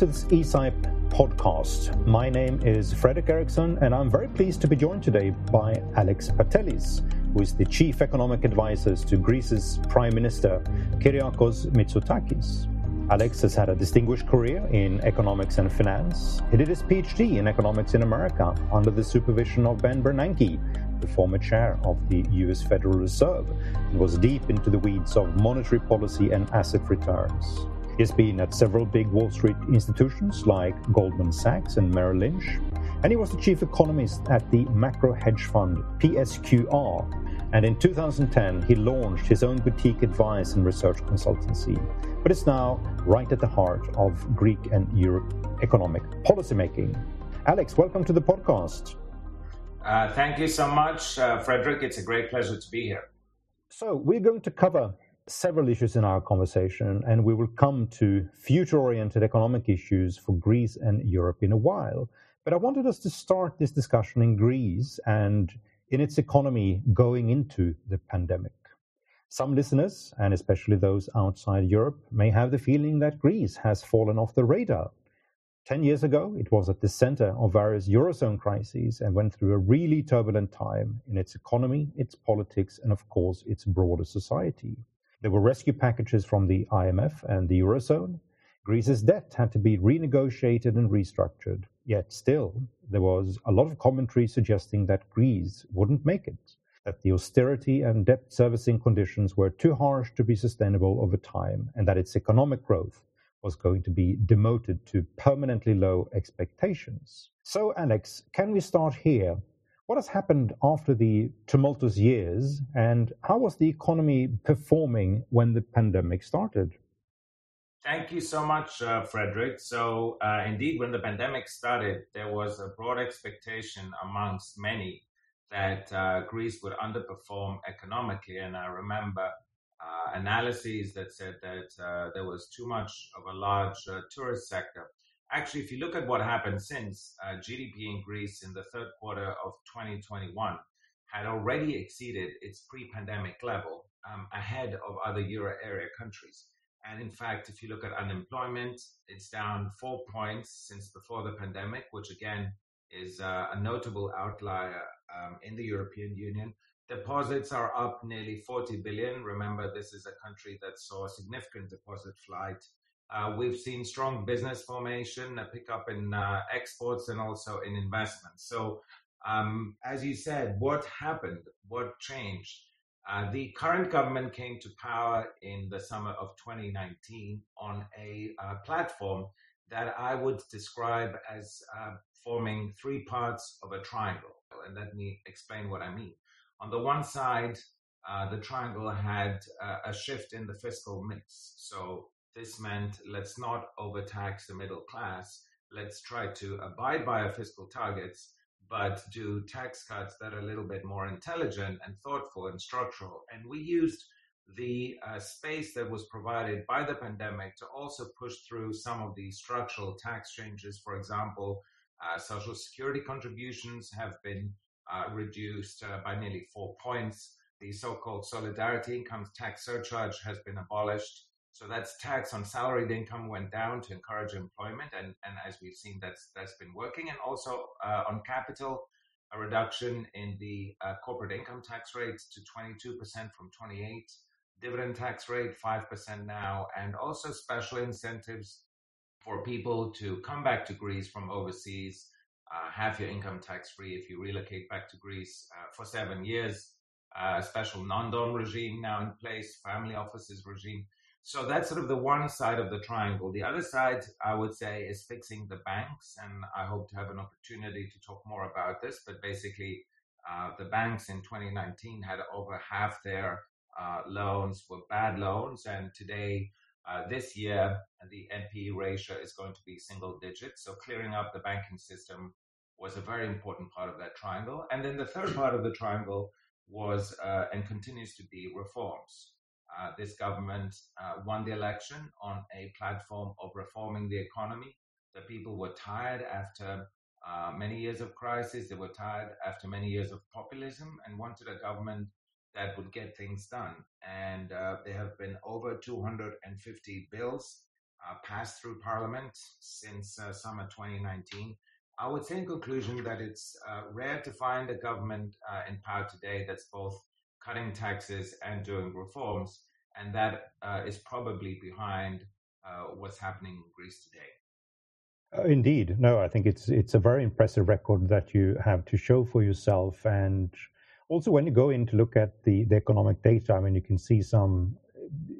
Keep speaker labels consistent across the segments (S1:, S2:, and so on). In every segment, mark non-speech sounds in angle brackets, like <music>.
S1: to this ECIPE podcast. My name is Fredrik Erixon, and I'm very pleased to be joined today by Alex Patelis, who is the Chief Economic Advisor to Greece's Prime Minister, Kyriakos Mitsotakis. Alex has had a distinguished career in economics and finance. He did his PhD in economics in America under the supervision of Ben Bernanke, the former chair of the US Federal Reserve, and was deep into the weeds of monetary policy and asset returns. He's been at several big Wall Street institutions like Goldman Sachs and Merrill Lynch, and he was the chief economist at the macro hedge fund PSQR. And in 2010, he launched his own boutique advice and research consultancy, but it's now right at the heart of Greek and Europe economic policymaking. Alex, welcome to the podcast.
S2: Uh, thank you so much, uh, Fredrik. It's a great pleasure to be here.
S1: So, we're going to cover several issues in our conversation, and we will come to future oriented economic issues for Greece and Europe in a while. But I wanted us to start this discussion in Greece and in its economy going into the pandemic. Some listeners, and especially those outside Europe, may have the feeling that Greece has fallen off the radar. Ten years ago, it was at the center of various Eurozone crises and went through a really turbulent time in its economy, its politics, and of course, its broader society. There were rescue packages from the IMF and the Eurozone. Greece's debt had to be renegotiated and restructured. Yet still, there was a lot of commentary suggesting that Greece wouldn't make it, that the austerity and debt servicing conditions were too harsh to be sustainable over time, and that its economic growth was going to be demoted to permanently low expectations. So, Alex, can we start here? What has happened after the tumultuous years, and how was the economy performing when the pandemic started?
S2: Thank you so much, uh, Fredrik. So, uh, indeed, when the pandemic started, there was a broad expectation amongst many that uh, Greece would underperform economically. And I remember uh, analyses that said that uh, there was too much of a large uh, tourist sector actually, if you look at what happened since, uh, GDP in Greece in the third quarter of 2021 had already exceeded its pre pandemic level um, ahead of other euro area countries. And in fact, if you look at unemployment, it's down four points since before the pandemic, which again is uh, a notable outlier um, in the European Union. Deposits are up nearly 40 billion. Remember, this is a country that saw a significant deposit flight we've seen strong business formation, a pickup in uh, exports, and also in investments. So, um, as you said, what happened? What changed? Uh, the current government came to power in the summer of 2019 on a uh, platform that I would describe as uh, forming three parts of a triangle. And let me explain what I mean. On the one side, uh, the triangle had a shift in the fiscal mix. So this meant let's not overtax the middle class. Let's try to abide by our fiscal targets, but do tax cuts that are a little bit more intelligent and thoughtful and structural. And we used the uh, space that was provided by the pandemic to also push through some of the structural tax changes. For example, uh, social security contributions have been uh, reduced uh, by nearly four points. The so called solidarity income tax surcharge has been abolished. So that's tax on salaried income went down to encourage employment, and, and as we've seen, that's that's been working. And also uh, on capital, a reduction in the uh, corporate income tax rate to 22% from 28, dividend tax rate 5% now, and also special incentives for people to come back to Greece from overseas, uh, have your income tax free if you relocate back to Greece uh, for seven years. Uh, a special non-dom regime now in place, family offices regime. So that's sort of the one side of the triangle. The other side, I would say, is fixing the banks. And I hope to have an opportunity to talk more about this. But basically, uh, the banks in 2019 had over half their uh, loans were bad loans. And today, uh, this year, the NPE ratio is going to be single digits. So clearing up the banking system was a very important part of that triangle. And then the third part of the triangle was uh, and continues to be reforms. Uh, this government uh, won the election on a platform of reforming the economy. The people were tired after uh, many years of crisis. They were tired after many years of populism and wanted a government that would get things done. And uh, there have been over 250 bills uh, passed through Parliament since summer 2019. I would say in conclusion that it's rare to find a government in power today that's both cutting taxes and doing reforms, and that uh, is probably behind uh, what's happening in Greece today.
S1: Uh, indeed, no, I think it's it's a very impressive record that you have to show for yourself, and also when you go in to look at the the economic data, I mean, you can see some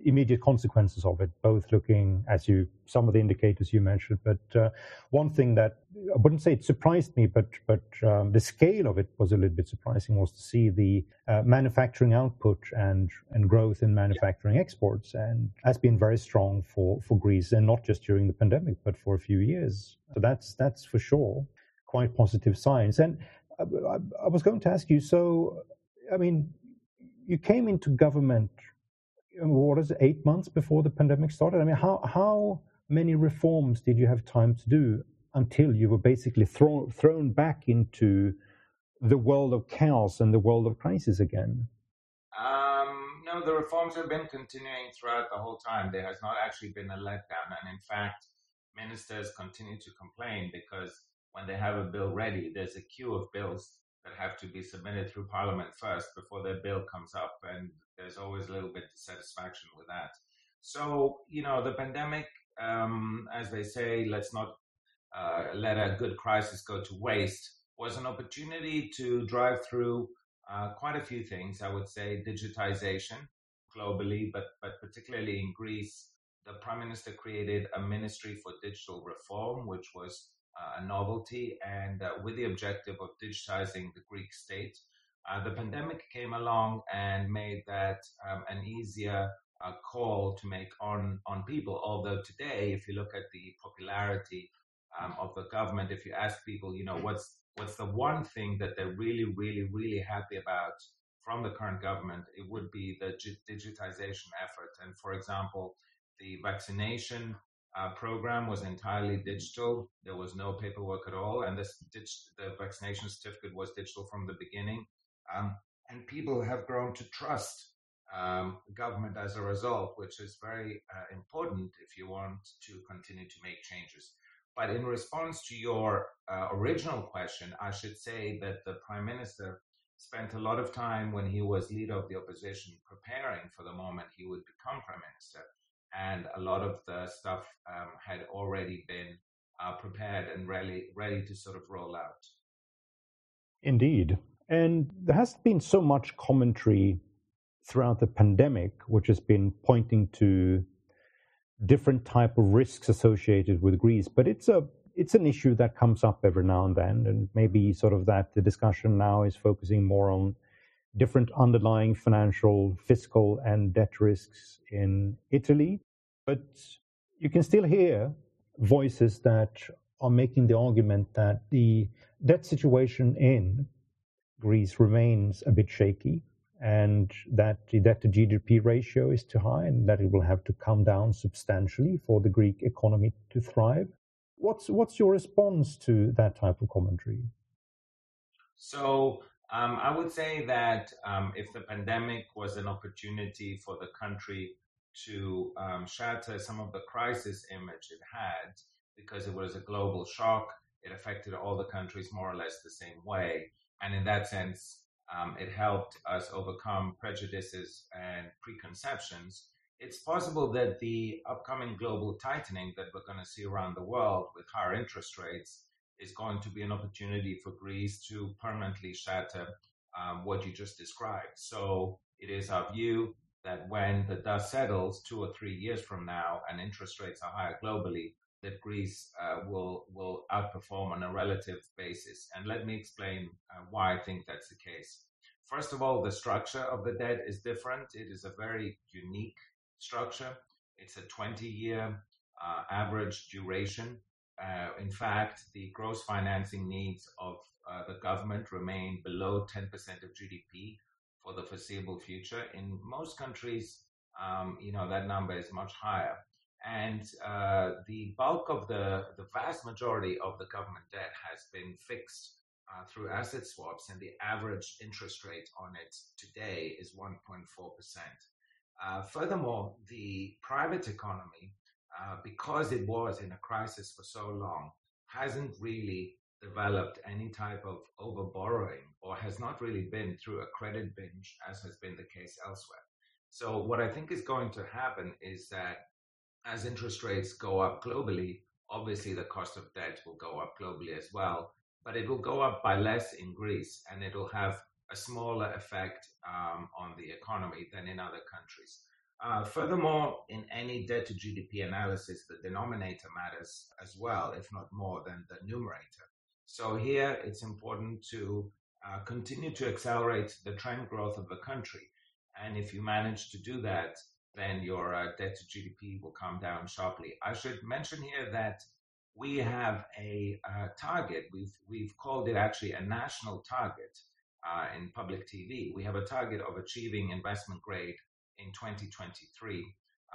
S1: immediate consequences of it, both looking, as you, some of the indicators you mentioned. But uh, one thing that I wouldn't say it surprised me, but but um, the scale of it was a little bit surprising was to see the uh, manufacturing output and and growth in manufacturing exports, and has been very strong for for Greece, and not just during the pandemic, but for a few years. So that's that's for sure quite positive signs. And I, I, I was going to ask you, so I mean, you came into government what is it, eight months before the pandemic started? I mean, how how many reforms did you have time to do until you were basically thrown thrown back into the world of chaos and the world of crisis again?
S2: Um, no, the reforms have been continuing throughout the whole time. There has not actually been a letdown, and in fact, ministers continue to complain because when they have a bill ready, there's a queue of bills that have to be submitted through Parliament first before their bill comes up, and there's always a little bit of dissatisfaction with that. So, you know, the pandemic, um, as they say, let's not uh, let a good crisis go to waste, was an opportunity to drive through uh, quite a few things. I would say digitization globally, but but particularly in Greece, the prime minister created a ministry for digital reform, which was a novelty, and uh, with the objective of digitizing the Greek state. Uh, the pandemic came along and made that um, an easier uh, call to make on on people. Although today, if you look at the popularity um, of the government, if you ask people, you know, what's what's the one thing that they're really, really, really happy about from the current government, it would be the digitization effort. And for example, the vaccination uh, program was entirely digital. There was no paperwork at all, and this the vaccination certificate was digital from the beginning. Um, and people have grown to trust um, government as a result, which is very uh, important if you want to continue to make changes. But in response to your uh, original question, I should say that the prime minister spent a lot of time when he was leader of the opposition preparing for the moment he would become prime minister and a lot of the stuff um, had already been uh, prepared and ready, ready to sort of roll out.
S1: Indeed. And there has been so much commentary throughout the pandemic, which has been pointing to different type of risks associated with Greece. But it's a it's an issue that comes up every now and then, and maybe sort of that the discussion now is focusing more on different underlying financial, fiscal, and debt risks in Italy. But you can still hear voices that are making the argument that the debt situation in Greece remains a bit shaky and that the debt to GDP ratio is too high and that it will have to come down substantially for the Greek economy to thrive. What's what's your response to that type of commentary?
S2: So um, I would say that um, if the pandemic was an opportunity for the country to um, shatter some of the crisis image it had, because it was a global shock, it affected all the countries more or less the same way. And in that sense, um, it helped us overcome prejudices and preconceptions. It's possible that the upcoming global tightening that we're going to see around the world with higher interest rates is going to be an opportunity for Greece to permanently shatter um, what you just described. So it is our view that when the dust settles two or three years from now and interest rates are higher globally, that Greece uh, will will outperform on a relative basis. And let me explain uh, why I think that's the case. First of all, the structure of the debt is different. It is a very unique structure. It's a 20 year uh, average duration uh, in fact, the gross financing needs of uh, the government remain below 10% of GDP for the foreseeable future. In most countries, um, you know, that number is much higher. And uh, the bulk of the, the vast majority of the government debt has been fixed uh, through asset swaps, and the average interest rate on it today is 1.4%. Uh, furthermore, the private economy uh, because it was in a crisis for so long, hasn't really developed any type of overborrowing or has not really been through a credit binge as has been the case elsewhere. So what I think is going to happen is that as interest rates go up globally, obviously the cost of debt will go up globally as well, but it will go up by less in Greece and it will have a smaller effect um, on the economy than in other countries. Uh, furthermore, in any debt to GDP analysis, the denominator matters as well, if not more than the numerator. So here it's important to uh, continue to accelerate the trend growth of the country. And if you manage to do that, then your uh, debt to GDP will come down sharply. I should mention here that we have a uh, target. We've we've called it actually a national target uh, in public TV. We have a target of achieving investment grade in 2023.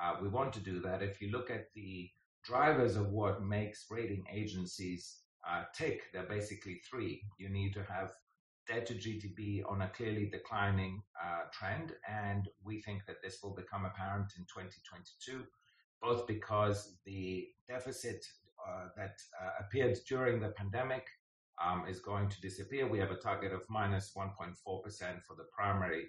S2: Uh, we want to do that. If you look at the drivers of what makes rating agencies uh, tick, they're basically three. You need to have debt to GDP on a clearly declining uh, trend. And we think that this will become apparent in 2022, both because the deficit uh, that uh, appeared during the pandemic um, is going to disappear. We have a target of minus 1.4% for the primary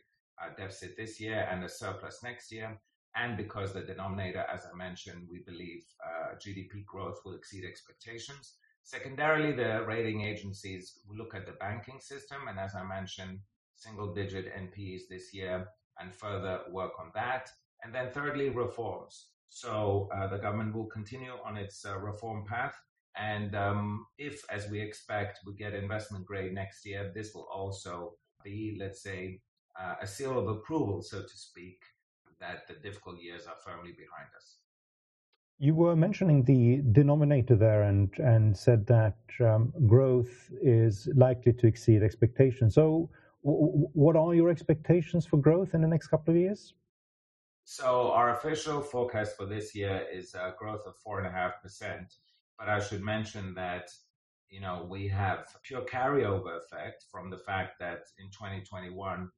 S2: deficit this year and a surplus next year. And because the denominator, as I mentioned, we believe uh, GDP growth will exceed expectations. Secondarily, the rating agencies look at the banking system, and as I mentioned, single digit NPEs this year and further work on that. And then thirdly, reforms. So uh, the government will continue on its uh, reform path. And um, if, as we expect, we get investment grade next year, this will also be, let's say, uh, a seal of approval, so to speak, that the difficult years are firmly behind us.
S1: You were mentioning the denominator there and, and said that um, growth is likely to exceed expectations. So, w- what are your expectations for growth in the next couple of years?
S2: So, our official forecast for this year is a growth of 4.5%. But I should mention that you know we have pure carryover effect from the fact that in 2021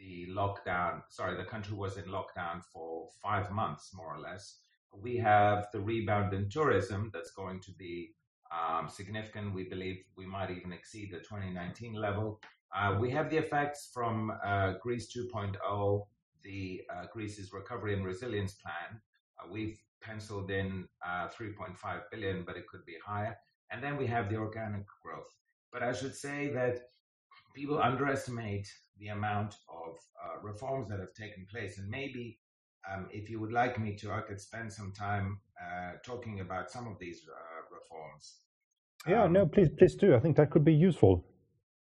S2: the lockdown sorry the country was in lockdown for five months more or less we have the rebound in tourism that's going to be um, significant. We believe we might even exceed the 2019 level. Uh, we have the effects from uh, Greece 2.0, the uh, Greece's recovery and resilience plan. Uh, we've penciled in uh, 3.5 billion, but it could be higher. And then we have the organic growth. But I should say that people underestimate the amount of uh, reforms that have taken place, and maybe um, if you would like me to, I could spend some time uh, talking about some of these uh, reforms.
S1: Yeah, um, no, please, please do. I think that could be useful.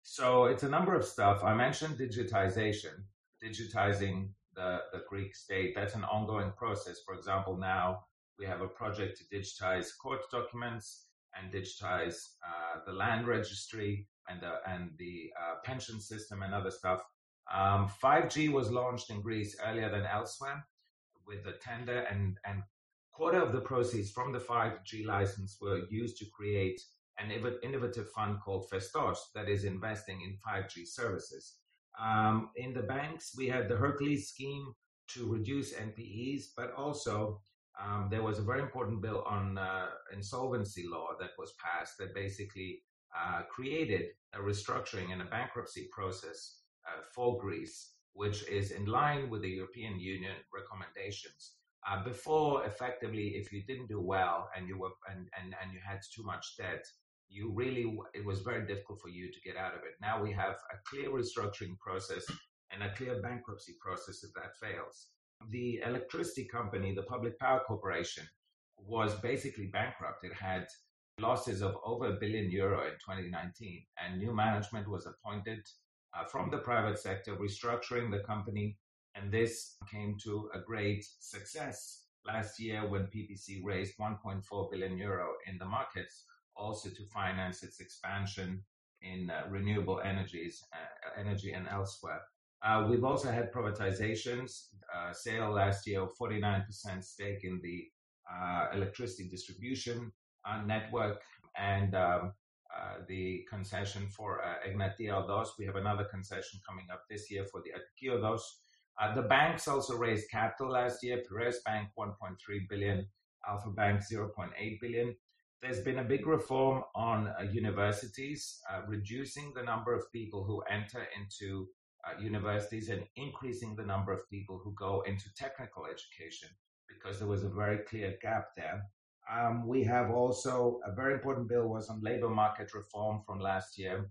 S2: So it's a number of stuff. I mentioned digitization, digitizing the, the Greek state. That's an ongoing process. For example, now we have a project to digitize court documents and digitize uh, the land registry and the, and the uh, pension system and other stuff. Um, 5G was launched in Greece earlier than elsewhere with a tender and, and quarter of the proceeds from the 5G license were used to create an innovative fund called Phaistos that is investing in 5G services. Um, in the banks, we had the Hercules scheme to reduce NPEs, but also um, there was a very important bill on uh, insolvency law that was passed that basically uh, created a restructuring and a bankruptcy process uh, for Greece which is in line with the European Union recommendations. Uh, before, effectively, if you didn't do well and you were and, and, and you had too much debt, you really it was very difficult for you to get out of it. Now we have a clear restructuring process and a clear bankruptcy process if that fails. The electricity company, the Public Power Corporation, was basically bankrupt. It had losses of over a billion euro in 2019, and new management was appointed uh, from the private sector, restructuring the company. And this came to a great success last year when PPC raised 1.4 billion euro in the markets, also to finance its expansion in uh, renewable energies, uh, energy and elsewhere. Uh, we've also had privatizations, uh, sale last year of 49% stake in the uh, electricity distribution network and um, uh, the concession for uh, Egnatia Odos. We have another concession coming up this year for the Attiki Odos. Uh, the banks also raised capital last year. Piraeus Bank, 1.3 billion. Alpha Bank 0.8 billion. There's been a big reform on uh, universities, uh, reducing the number of people who enter into uh, universities and increasing the number of people who go into technical education because there was a very clear gap there. Um, we have also a very important bill was on labor market reform from last year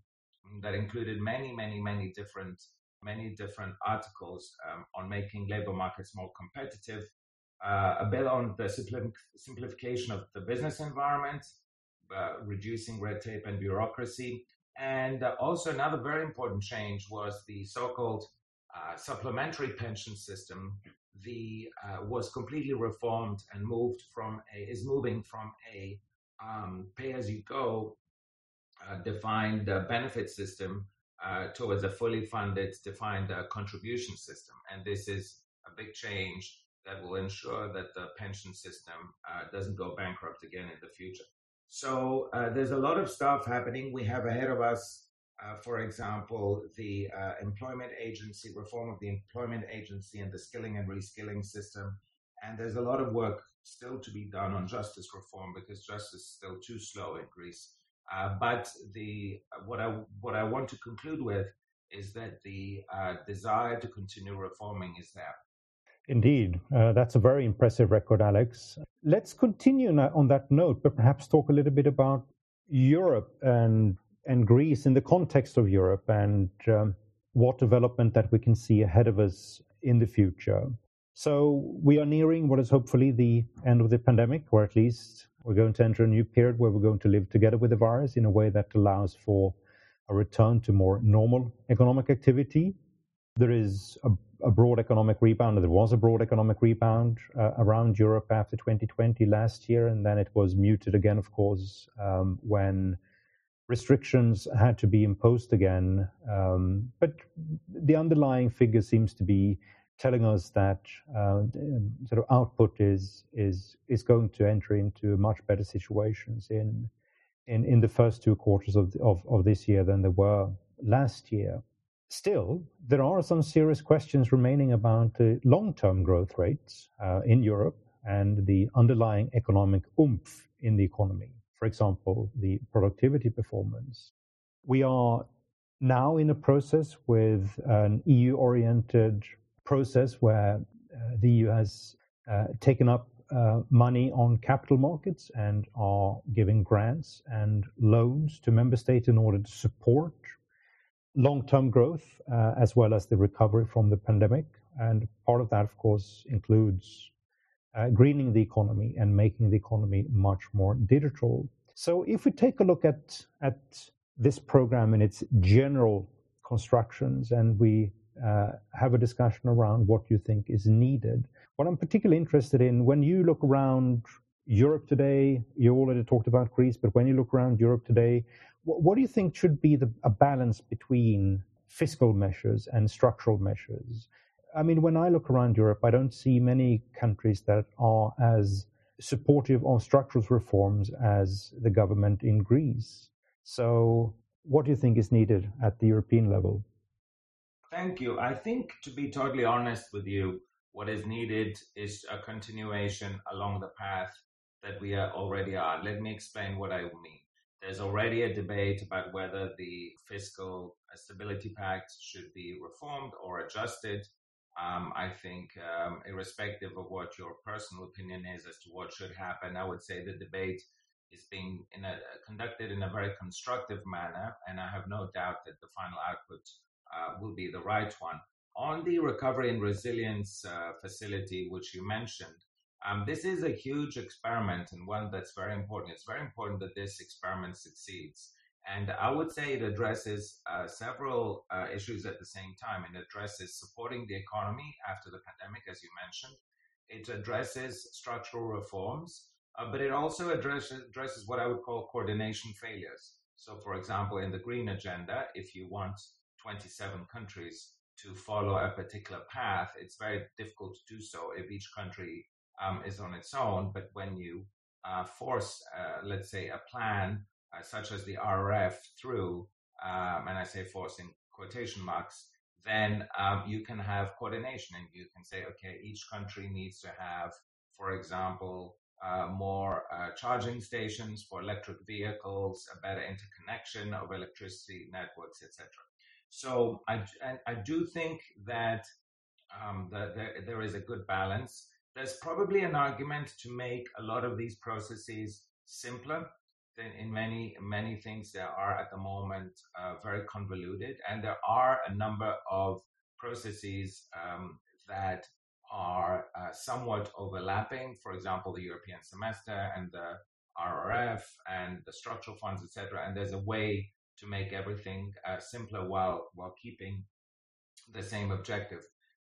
S2: that included many, many, many different many different articles um, on making labor markets more competitive. Uh, a bill on the simplification of the business environment, uh, reducing red tape and bureaucracy, and uh, also another very important change was the so-called uh, supplementary pension system. The uh, was completely reformed and moved from a is moving from a um, pay-as-you-go uh, defined uh, benefit system uh, towards a fully funded defined contribution system. And this is a big change that will ensure that the pension system doesn't go bankrupt again in the future. So uh, there's a lot of stuff happening. We have ahead of us, uh, for example, the uh, employment agency reform of the employment agency and the skilling and reskilling system. And there's a lot of work still to be done on justice reform because justice is still too slow in Greece. Uh, but the what I what I want to conclude with is that the uh, desire to continue reforming is there.
S1: Indeed, uh, that's a very impressive record, Alex. Let's continue on that note, but perhaps talk a little bit about Europe and and Greece in the context of Europe and um, what development that we can see ahead of us in the future. So we are nearing what is hopefully the end of the pandemic, or at least we're going to enter a new period where we're going to live together with the virus in a way that allows for a return to more normal economic activity. There is a, a broad economic rebound. There was a broad economic rebound uh, around Europe after 2020 last year, and then it was muted again, of course, um, when restrictions had to be imposed again. Um, but the underlying figure seems to be telling us that uh, sort of output is is is going to enter into much better situations in in, in the first two quarters of, of, of this year than there were last year. Still, there are some serious questions remaining about the long-term growth rates uh, in Europe and the underlying economic oomph in the economy. For example, the productivity performance. We are now in a process with an EU-oriented process where uh, the EU has uh, taken up uh, money on capital markets and are giving grants and loans to member states in order to support long-term growth uh, as well as the recovery from the pandemic. And part of that, of course, includes uh, greening the economy and making the economy much more digital. So, if we take a look at at this program in its general constructions, and we uh, have a discussion around what you think is needed. What I'm particularly interested in when you look around Europe today, you already talked about Greece, but when you look around Europe today, what, what do you think should be the, a balance between fiscal measures and structural measures? I mean, when I look around Europe, I don't see many countries that are as supportive of structural reforms as the government in Greece. So, what do you think is needed at the European level?
S2: Thank you. I think, to be totally honest with you, what is needed is a continuation along the path that we are already are. Let me explain what I mean. There's already a debate about whether the fiscal stability pact should be reformed or adjusted. Um, I think, um, irrespective of what your personal opinion is as to what should happen, I would say the debate is being in a, conducted in a very constructive manner, and I have no doubt that the final output uh, will be the right one. On the recovery and resilience uh, facility, which you mentioned, um, this is a huge experiment and one that's very important. It's very important that this experiment succeeds. And I would say it addresses uh, several uh, issues at the same time. It addresses supporting the economy after the pandemic, as you mentioned. It addresses structural reforms, uh, but it also addresses, addresses what I would call coordination failures. So, for example, in the green agenda, if you want 27 countries to follow a particular path, it's very difficult to do so if each country um, is on its own. But when you uh, force, uh, let's say, a plan uh, such as the RRF through, um, and I say force in quotation marks, then um, you can have coordination and you can say, okay, each country needs to have, for example, uh, more uh, charging stations for electric vehicles, a better interconnection of electricity networks, etc. So I, I do think that um, the, the, there is a good balance. There's probably an argument to make a lot of these processes simpler. In many many things that are at the moment uh, very convoluted, and there are a number of processes um, that are uh, somewhat overlapping. For example, the European semester and the RRF and the structural funds, etc. And there's a way to make everything uh, simpler while while keeping the same objective.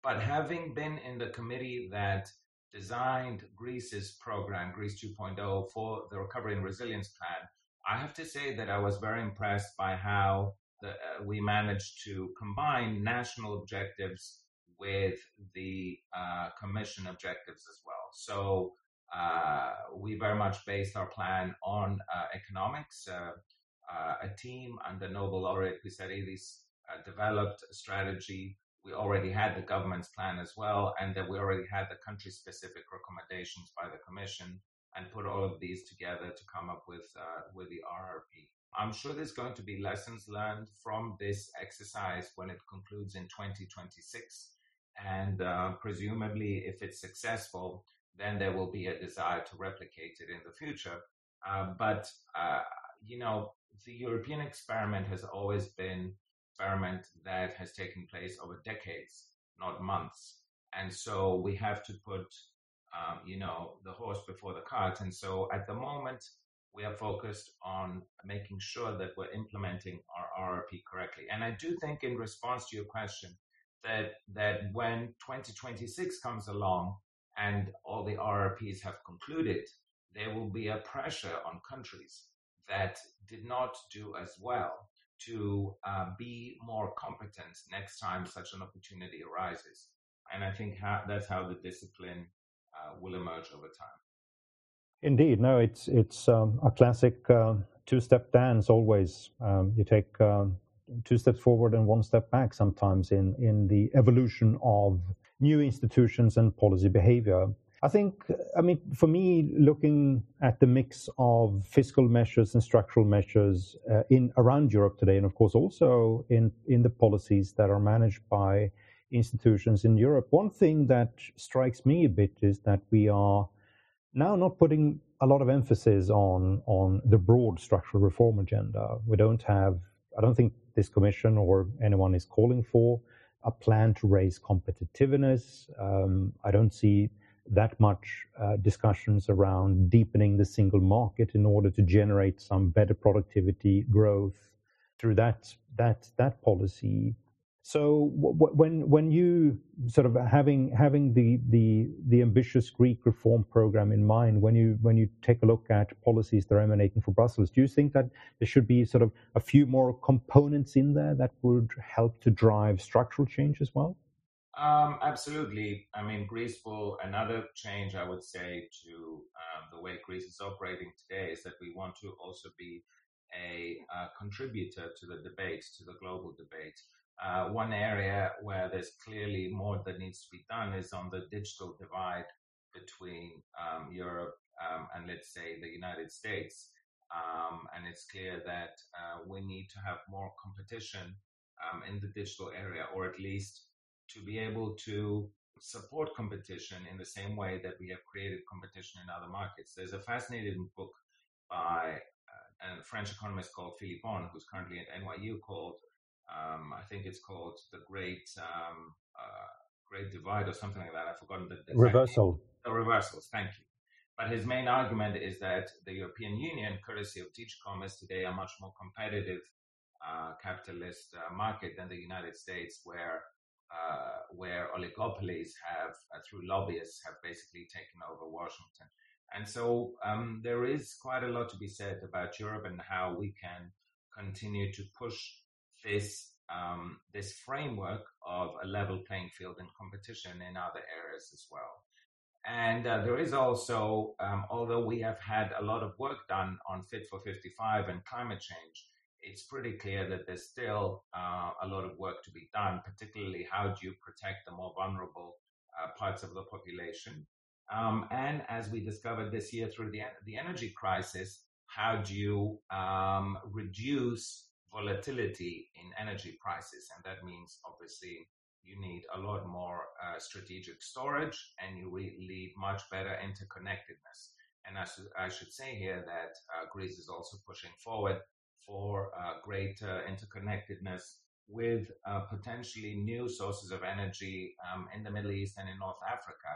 S2: But having been in the committee that designed Greece's program, Greece 2.0, for the Recovery and Resilience Plan, I have to say that I was very impressed by how the, uh, we managed to combine national objectives with the uh, commission objectives as well. So uh, we very much based our plan on uh, economics. Uh, uh, a team under Nobel laureate Pissarides developed a strategy. We already had the government's plan as well, and that we already had the country-specific recommendations by the commission, and put all of these together to come up with with the RRP. I'm sure there's going to be lessons learned from this exercise when it concludes in 2026 and uh, presumably, if it's successful, then there will be a desire to replicate it in the future. Uh, but uh, you know, the European experiment has always been experiment that has taken place over decades, not months. And so we have to put, um, you know, the horse before the cart. And so at the moment, we are focused on making sure that we're implementing our RRP correctly. And I do think, in response to your question, that that when 2026 comes along and all the RRPs have concluded, there will be a pressure on countries that did not do as well to uh, be more competent next time such an opportunity arises. And I think how, that's how the discipline uh, will emerge over time.
S1: Indeed, no, it's it's um, a classic uh, two-step dance. Always, um, you take um, two steps forward and one step back sometimes in, in the evolution of new institutions and policy behavior. I think, I mean, for me, looking at the mix of fiscal measures and structural measures uh, in around Europe today, and of course also in, in the policies that are managed by institutions in Europe, one thing that strikes me a bit is that we are now not putting a lot of emphasis on on the broad structural reform agenda. We don't have, I don't think this commission or anyone is calling for a plan to raise competitiveness. Um, I don't see that much uh, discussions around deepening the single market in order to generate some better productivity growth through that that that policy. So when when you sort of having having the the the ambitious Greek reform program in mind, when you when you take a look at policies that are emanating from Brussels, do you think that there should be sort of a few more components in there that would help to drive structural change as well?
S2: Um, absolutely. I mean, Greece will another change I would say to um, the way Greece is operating today is that we want to also be a, contributor to the debate, to the global debate. Uh, one area where there's clearly more that needs to be done is on the digital divide between um, Europe um, and let's say the United States. Um, and it's clear that uh, we need to have more competition um, in the digital area, or at least to be able to support competition in the same way that we have created competition in other markets. There's a fascinating book by uh, a French economist called Philippon, who's currently at NYU, called um, I think it's called the Great um, uh, Great Divide or something like that. I've forgotten the,
S1: the reversal.
S2: The reversals. Thank you. But his main argument is that the European Union, courtesy of DG Commerce, today a much more competitive uh, capitalist uh, market than the United States, where uh, where oligopolies have, uh, through lobbyists, have basically taken over Washington. And so um, there is quite a lot to be said about Europe and how we can continue to push this um, this framework of a level playing field and competition in other areas as well. And uh, there is also, um, although we have had a lot of work done on Fit for 55 and climate change, it's pretty clear that there's still uh, a lot of work to be done, particularly how do you protect the more vulnerable uh, parts of the population. Um, and as we discovered this year through the, the energy crisis, how do you um, reduce volatility in energy prices? And that means obviously you need a lot more uh, strategic storage and you need much better interconnectedness. And I should, I should say here that uh, Greece is also pushing forward for uh, greater interconnectedness with uh, potentially new sources of energy um, in the Middle East and in North Africa,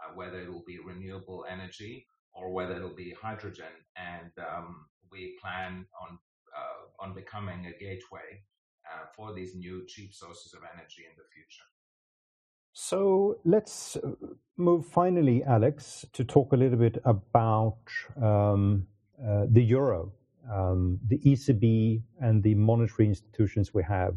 S2: uh, whether it will be renewable energy or whether it'll be hydrogen. And um, we plan on uh, on becoming a gateway uh, for these new cheap sources of energy in the future.
S1: So let's move finally, Alex, to talk a little bit about um, uh, the euro, um, the ECB, and the monetary institutions we have.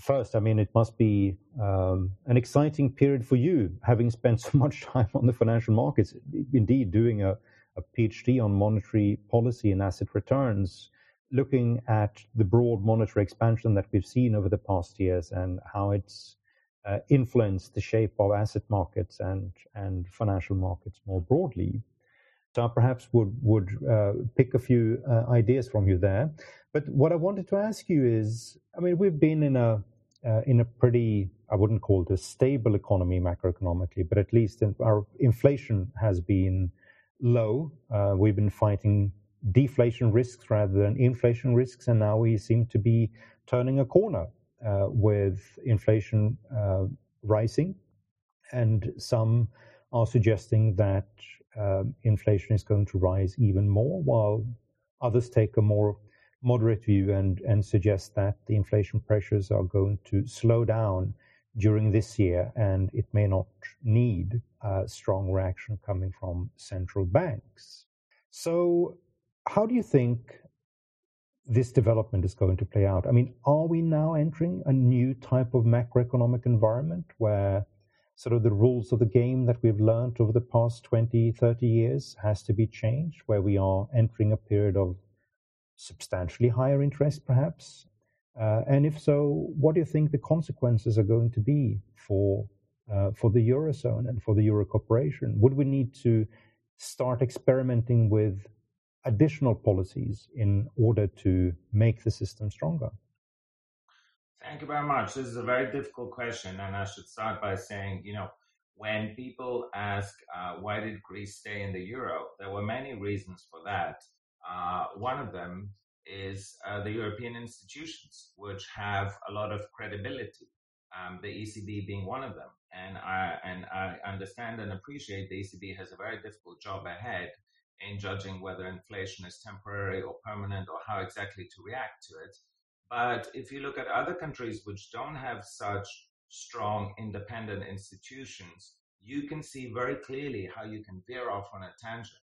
S1: First, I mean, it must be um, an exciting period for you, having spent <laughs> so much time on the financial markets, indeed doing a, a PhD on monetary policy and asset returns looking at the broad monetary expansion that we've seen over the past years and how it's uh, influenced the shape of asset markets and and financial markets more broadly. I perhaps would would uh, pick a few uh, ideas from you there. But what I wanted to ask you is, I mean, we've been in a uh, in a pretty I wouldn't call it a stable economy macroeconomically, but at least our inflation has been low. Uh, we've been fighting deflation risks rather than inflation risks. And now we seem to be turning a corner uh, with inflation uh, rising. And some are suggesting that uh, inflation is going to rise even more, while others take a more moderate view and, and suggest that the inflation pressures are going to slow down during this year and it may not need a strong reaction coming from central banks. So how do you think this development is going to play out? I mean, are we now entering a new type of macroeconomic environment where sort of the rules of the game that we've learned over the past 20, 30 years has to be changed, where we are entering a period of substantially higher interest, perhaps? Uh, and if so, what do you think the consequences are going to be for uh, for the eurozone and for the euro cooperation? Would we need to start experimenting with additional policies in order to make the system stronger?
S2: Thank you very much. This is a very difficult question, and I should start by saying, you know, when people ask uh, why did Greece stay in the euro, there were many reasons for that. Uh, one of them is uh, the European institutions, which have a lot of credibility. Um, the ECB being one of them, and I and I understand and appreciate the ECB has a very difficult job ahead in judging whether inflation is temporary or permanent or how exactly to react to it. But if you look at other countries which don't have such strong independent institutions, you can see very clearly how you can veer off on a tangent.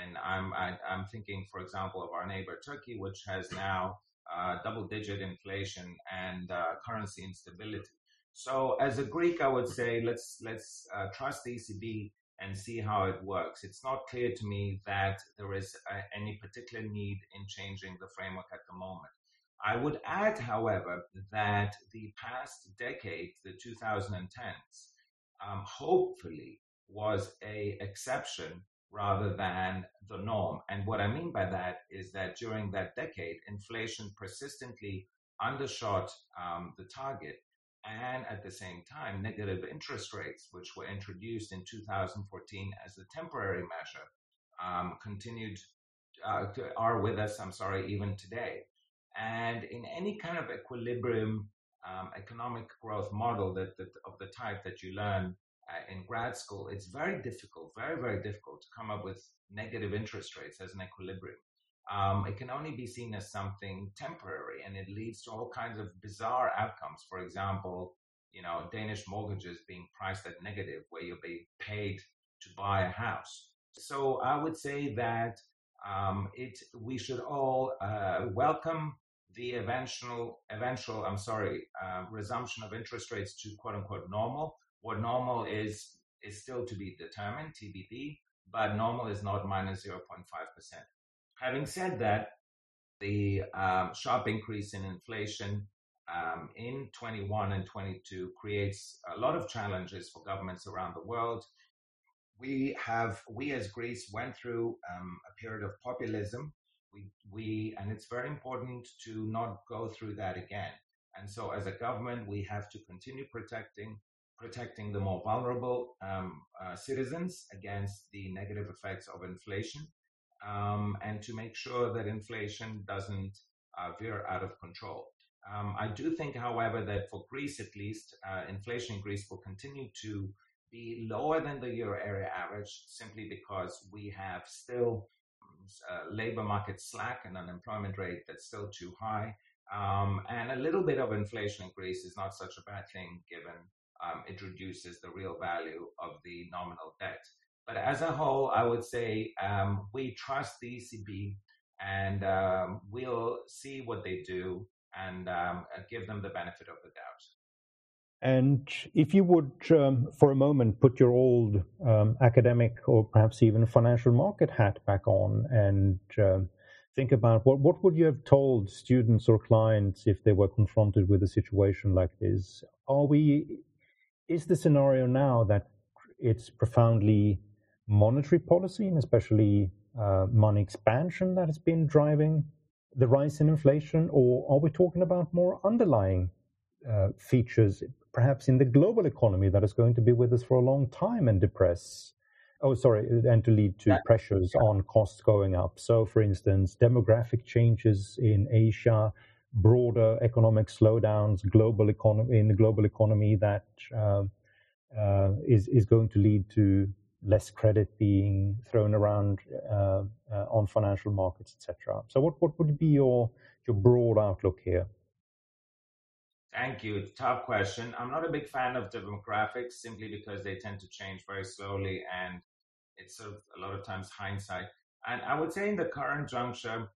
S2: And I'm, I, am i am thinking, for example, of our neighbor Turkey, which has now uh, double-digit inflation and uh, currency instability. So, as a Greek, I would say let's let's uh, trust the ECB and see how it works. It's not clear to me that there is a, any particular need in changing the framework at the moment. I would add, however, that the past decade, the 2010s, um, hopefully was a exception rather than the norm. And what I mean by that is that during that decade, inflation persistently undershot um, the target and at the same time, negative interest rates, which were introduced in 2014 as a temporary measure, um, continued uh, to, are with us. I'm sorry, even today. And in any kind of equilibrium um, economic growth model that, that, of the type that you learn uh, in grad school, it's very difficult, very very difficult to come up with negative interest rates as an equilibrium um, it can only be seen as something temporary and it leads to all kinds of bizarre outcomes. For example, you know, Danish mortgages being priced at negative where you'll be paid to buy a house. So I would say that um, it we should all uh, welcome the eventual eventual I'm sorry uh, resumption of interest rates to quote unquote normal. What normal is is still to be determined TBD, but normal is not minus minus 0.5 percent. Having said that, the um, sharp increase in inflation um, in 21 and 22 creates a lot of challenges for governments around the world. we have, we as Greece went through um, a period of populism. We, we, and it's very important to not go through that again. And so, as a government, we have to continue protecting protecting the more vulnerable um, uh, citizens against the negative effects of inflation, um, and to make sure that inflation doesn't uh, veer out of control. Um, I do think, however, that for Greece at least, uh, inflation in Greece will continue to be lower than the euro area average simply because we have still uh, labor market slack and unemployment rate that's still too high. Um, and a little bit of inflation increase is not such a bad thing given um, it reduces the real value of the nominal debt. But as a whole, I would say um, we trust the ECB and um, we'll see what they do and um, give them the benefit of the doubt.
S1: And if you would, um, for a moment, put your old um, academic or perhaps even financial market hat back on and um, think about what, what would you have told students or clients if they were confronted with a situation like this? Are we, is the scenario now that it's profoundly monetary policy and especially uh, money expansion that has been driving the rise in inflation, or are we talking about more underlying uh, features, perhaps in the global economy that is going to be with us for a long time and depress, oh, sorry, and to lead to pressures on costs going up? So, for instance, demographic changes in Asia, broader economic slowdowns, global economy in the global economy that uh, uh, is is going to lead to less credit being thrown around uh, uh, on financial markets, etc. So, what, what would be your your broad outlook here?
S2: Thank you. Tough question. I'm not a big fan of demographics simply because they tend to change very slowly and it's sort of a lot of times hindsight. And I would say in the current juncture,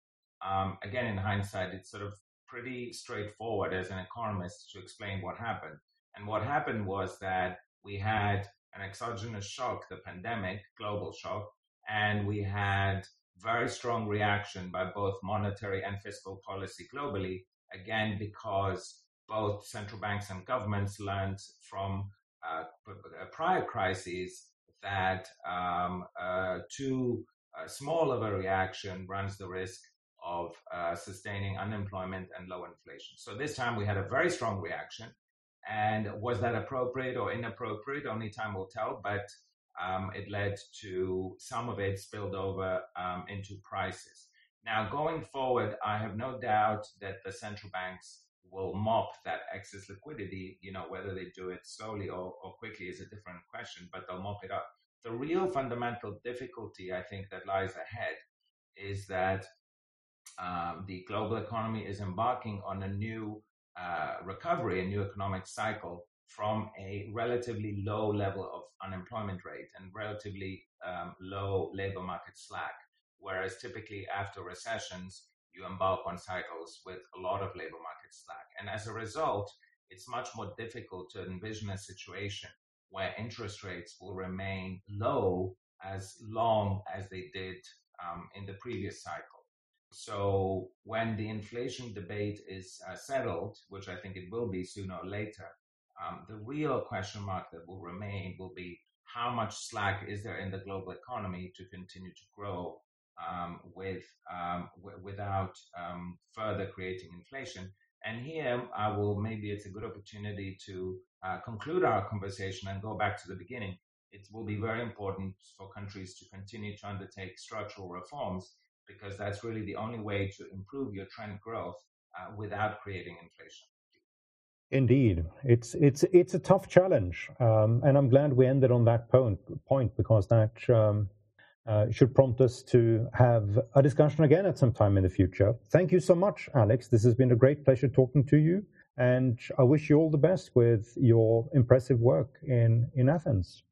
S2: um, again, in hindsight, it's sort of pretty straightforward as an economist to explain what happened. And what happened was that we had an exogenous shock, the pandemic, global shock, and we had very strong reaction by both monetary and fiscal policy globally, again, because both central banks and governments learned from uh, prior crises that um, uh, too uh, small of a reaction runs the risk of uh, sustaining unemployment and low inflation. So this time we had a very strong reaction, and was that appropriate or inappropriate? Only time will tell. But um, it led to some of it spilled over um, into prices. Now, going forward, I have no doubt that the central banks will mop that excess liquidity. You know, whether they do it slowly or, or quickly is a different question, but they'll mop it up. The real fundamental difficulty, I think, that lies ahead is that um, the global economy is embarking on a new uh, recovery, a new economic cycle from a relatively low level of unemployment rate and relatively um, low labor market slack. Whereas typically after recessions, you embark on cycles with a lot of labor market slack. And as a result, it's much more difficult to envision a situation where interest rates will remain low as long as they did um, in the previous cycle. So when the inflation debate is uh, settled, which I think it will be sooner or later, um, the real question mark that will remain will be how much slack is there in the global economy to continue to grow um, with um, w- without um, further creating inflation. And here, I will maybe it's a good opportunity to uh, conclude our conversation and go back to the beginning. It will be very important for countries to continue to undertake structural reforms because that's really the only way to improve your trend growth uh, without creating inflation.
S1: Indeed, it's it's it's a tough challenge, um, and I'm glad we ended on that point point because that um, Uh, should prompt us to have a discussion again at some time in the future. Thank you so much, Alex. This has been a great pleasure talking to you, and I wish you all the best with your impressive work in in Athens.